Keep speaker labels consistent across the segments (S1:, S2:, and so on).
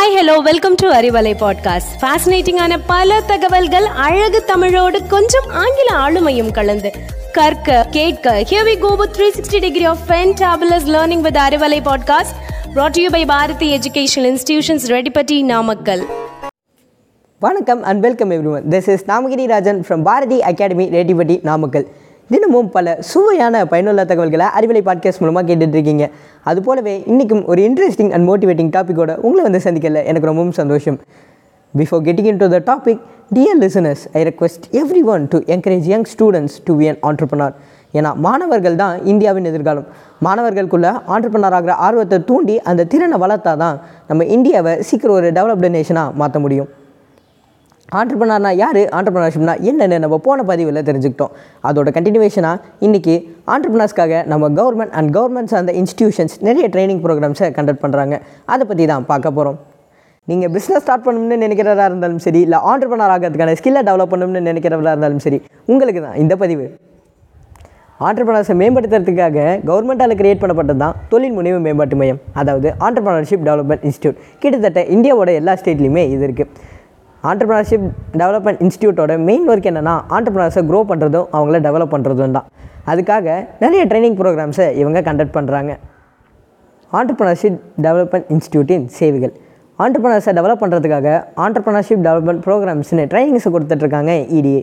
S1: Hi hello welcome to Arivalai podcast ஃபேசினேட்டிங்கான பல தகவல்கள் அழகு தமிழோடு கொஞ்சம் ஆங்கில ஆளுமையும் கலந்து கற்க கேட்க here we go with 360 degree of fantabulous learning with Arivalai podcast brought to you by Bharathi educational institutions Reddipatti Namakkal
S2: வணக்கம் and welcome everyone this is Namagiri Rajan from Bharathi academy Reddipatti Namakkal தினமும் பல சுவையான பயனுள்ள தகவல்களை அறிவிலை podcast மூலமாக கேட்டுட்ருக்கீங்க. அது போலவே இன்றைக்கும் ஒரு இன்ட்ரெஸ்டிங் அண்ட் மோட்டிவேட்டிங் டாப்பிக்கோட உங்களை வந்து சந்திக்கல எனக்கு ரொம்பவும் சந்தோஷம். Before getting into the topic dear listeners I request everyone to encourage young students to be an entrepreneur ஏன்னா மாணவர்கள் தான் இந்தியாவின் எதிர்காலம். மாணவர்களுக்குள்ளே ஆண்டர்பனர் ஆகிற ஆர்வத்தை தூண்டி அந்த திறனை வளர்த்தா தான் நம்ம இந்தியாவை சீக்கிரம் ஒரு டெவலப்டு நேஷனாக மாற்ற முடியும். ஆண்டர்பனார்னா யார்? ஆண்டர்பனர்ஷிப்னா என்னென்னு நம்ம போன பதிவில் தெரிஞ்சுக்கிட்டோம். அதோட கண்டினியூவேஷனாக இன்றைக்கி ஆண்டர்பனர்ஸ்க்காக நம்ம கவர்மெண்ட் அண்ட் கவர்மெண்ட் சார்ந்த இன்ஸ்டியூஷன்ஸ் நிறைய ட்ரைனிங் ப்ரோக்ராம்ஸை கண்டக்ட் பண்ணுறாங்க அதை பற்றி தான் பார்க்க போகிறோம் நீங்கள் பிஸ்னஸ் ஸ்டார்ட் பண்ணணும்னு நினைக்கிறதா இருந்தாலும் சரி இல்லை ஆண்டர்பனர் ஆகிறதுக்கான ஸ்கில்லை டெவலப் பண்ணணும்னு நினைக்கிறதா இருந்தாலும் சரி உங்களுக்கு தான் இந்த பதிவு. ஆண்டர்பனர்ஸை மேம்படுத்துறதுக்காக கவர்மெண்ட்டால் கிரியேட் பண்ணப்பட்டது தான் தொழில் முனைவு மேம்பாட்டு மையம் அதாவது ஆண்டர்பனர்ஷிப் டெவலப்மெண்ட் இன்ஸ்டியூட் கிட்டத்தட்ட இந்தியாவோட எல்லா ஸ்டேட்லேயுமே இது இருக்குது ஆண்டர்பனர்ஷிப் டெவலப்மெண்ட் இன்ஸ்டியூட்டோட மெயின் ஒர்க் என்னென்னா ஆண்டர்பனர்ஸை க்ரோ பண்ணுறதும் அவங்கள டெவலப் பண்ணுறதும் தான். அதுக்காக நிறைய ட்ரைனிங் ப்ரோக்ராம்ஸை இவங்க கண்டக்ட் பண்ணுறாங்க ஆண்டர்பனர்ஷிப் டெவலப்மெண்ட் இன்ஸ்டியூட்டின் சேவைகள். ஆண்டர்பனர்ஸை டெவலப் பண்ணுறதுக்காக ஆண்டர்பனர்ஷிப் டெவலப்மெண்ட் ப்ரோக்ராம்ஸ்னு ட்ரைனிங்ஸை கொடுத்துட்ருக்காங்க E D A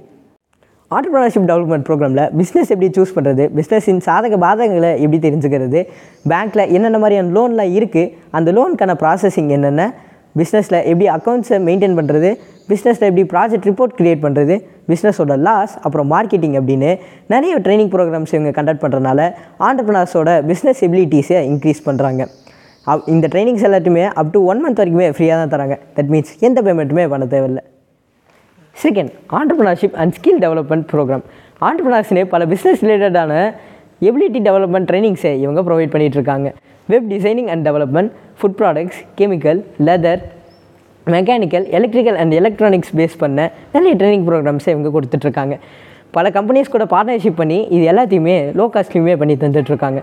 S2: entrepreneurship development ப்ரோக்ராமில் பிஸ்னஸ் எப்படி சூஸ் பண்ணுறது பிஸ்னஸின் சாதக பாதகங்களை எப்படி தெரிஞ்சுக்கிறது பேங்க்கில் என்னென்ன மாதிரியான லோன்லாம் இருக்குது அந்த லோனுக்கான ப்ராசஸிங் என்னென்ன பிஸ்னஸில் எப்படி அக்கௌண்ட்ஸை மெயின்டைன் பண்ணுறது பிஸ்னஸில் எப்படி ப்ராஜெக்ட் ரிப்போர்ட் க்ரியேட் பண்ணுறது பிஸ்னஸோட லாஸ் அப்புறம் மார்க்கெட்டிங் அப்படின்னு நிறைய ட்ரைனிங் ப்ரோக்ராம்ஸ் இவங்க கண்டக்ட் பண்ணுறதுனால ஆண்டர்பிரினர்ஸோட பிஸ்னஸ் எபிலிட்டிஸை இன்க்ரீஸ் பண்ணுறாங்க அவ் இந்த ட்ரைனிங்ஸ் எல்லாத்தையுமே அப் டு ஒன் மந்த் வரைக்குமே ஃப்ரீயாக தான் தராங்க. தட் மீன்ஸ் எந்த பேமெண்ட்டுமே பண்ண தேவையில்லை. Second entrepreneurship and skill development program ஆண்டர்பிரினர்ஸ்னே பல பிஸ்னஸ் ரிலேட்டடான எபிலிட்டி டெவலப்மெண்ட் ட்ரைனிங்ஸை இவங்க ப்ரொவைட் பண்ணிகிட்டு இருக்காங்க. Web designing and development food products chemical leather mechanical electrical and electronics base பண்ண நிறைய ட்ரைனிங் ப்ரோக்ராம்ஸை இவங்க கொடுத்துட்ருக்காங்க. பல கம்பெனிஸ் கூட பார்ட்னர்ஷிப் பண்ணி இது எல்லாத்தையுமே லோ காஸ்ட்லையுமே பண்ணி தந்துட்டுருக்காங்க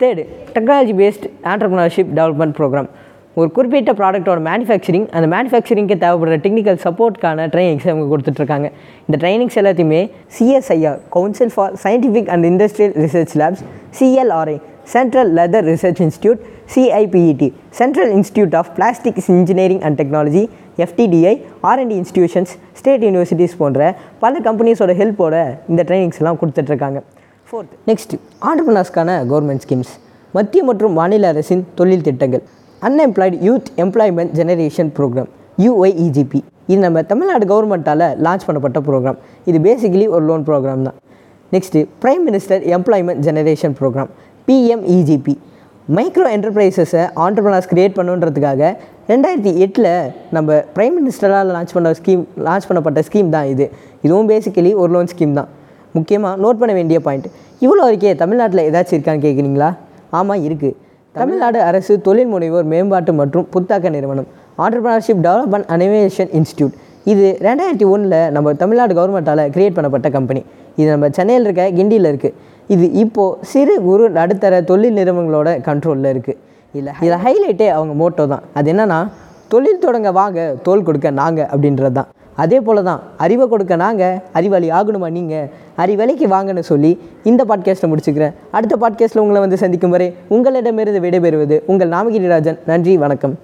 S2: third technology based entrepreneurship development program ஒரு குறிப்பிட்ட ப்ராடக்ட்டோட மேனுஃபேக்சரிங் அந்த மேனுஃபேக்சரிங்க்கு தேவைப்படுற டெக்னிக்கல் சப்போர்ட்கான ட்ரைனிங்ஸை அவங்க கொடுத்துட்ருக்காங்க. இந்த ட்ரைனிங்ஸ் எல்லாத்தையுமே CSIR council for scientific and industrial research labs CLRI central leather research institute CIPET central institute of plastics engineering and technology FDDI R and D institutions state universities போன்ற பல கம்பெனிஸோட ஹெல்ப்போட இந்த ட்ரைனிங்ஸ் எல்லாம் கொடுத்துட்ருக்காங்க. ஃபோர்த் நெக்ஸ்ட் ஆண்டர்பனர்ஸ்க்கான government schemes மத்திய மற்றும் மாநில அரசின் தொழில் திட்டங்கள் unemployed youth employment generation programme UYEGP இது நம்ம தமிழ்நாடு கவர்மெண்ட்டால் லான்ச் பண்ணப்பட்ட ப்ரோக்ராம் இது பேசிக்கலி ஒரு லோன் ப்ரோக்ராம் தான். Next prime minister employment generation programme PMEGP micro என்டர்பிரைசஸை entrepreneurs create பண்ணுன்றதுக்காக ரெண்டாயிரத்தி எட்டில் நம்ம ப்ரைம் மினிஸ்டரால் லான்ச் பண்ண ஸ்கீம் லான்ச் பண்ணப்பட்ட ஸ்கீம் தான் இது. இதுவும் பேசிக்கலி ஒரு லோன் ஸ்கீம் தான். முக்கியமாக நோட் பண்ண வேண்டிய பாயிண்ட் இவ்வளோ வரைக்கும் தமிழ்நாட்டில் ஏதாச்சும் இருக்கான்னு கேட்குறீங்களா ஆமாம் இருக்குது தமிழ்நாடு அரசு தொழில் முனைவோர் மேம்பாட்டு மற்றும் புத்தாக்க நிறுவனம் ஆண்டர்பிரினர்ஷிப் டெவலப்மெண்ட் அனிமேஷன் இன்ஸ்டியூட் இது ரெண்டாயிரத்தி ஒன்றில் நம்ம தமிழ்நாடு கவர்மெண்ட்டால் கிரியேட் பண்ணப்பட்ட கம்பெனி இது நம்ம சென்னையில் இருக்க கிண்டியில் இருக்குது இது இப்போது சிறு குறு நடுத்தர தொழில் நிறுவனங்களோட கண்ட்ரோலில் இருக்குது இல்லை இதில் ஹைலைட்டே அவங்க மோட்டோ தான். அது என்னென்னா தொழில் தொடங்க வாங்க தோல் கொடுக்க நாங்கள் அப்படின்றது தான். அதே போல் தான் அறிவை கொடுக்க நாங்கள் அறிவாளி ஆகணுமா நீங்கள் அறிவலைக்கு வாங்கன்னு சொல்லி இந்த பாட்காஸ்ட்டை முடிச்சுக்கிறேன். அடுத்த பாட்காஸ்ட்டில் உங்களை வந்து சந்திக்கும் வரை உங்களிடமிருந்து விடைபெறுவது உங்கள் நாமகிரி ராஜன் நன்றி வணக்கம்.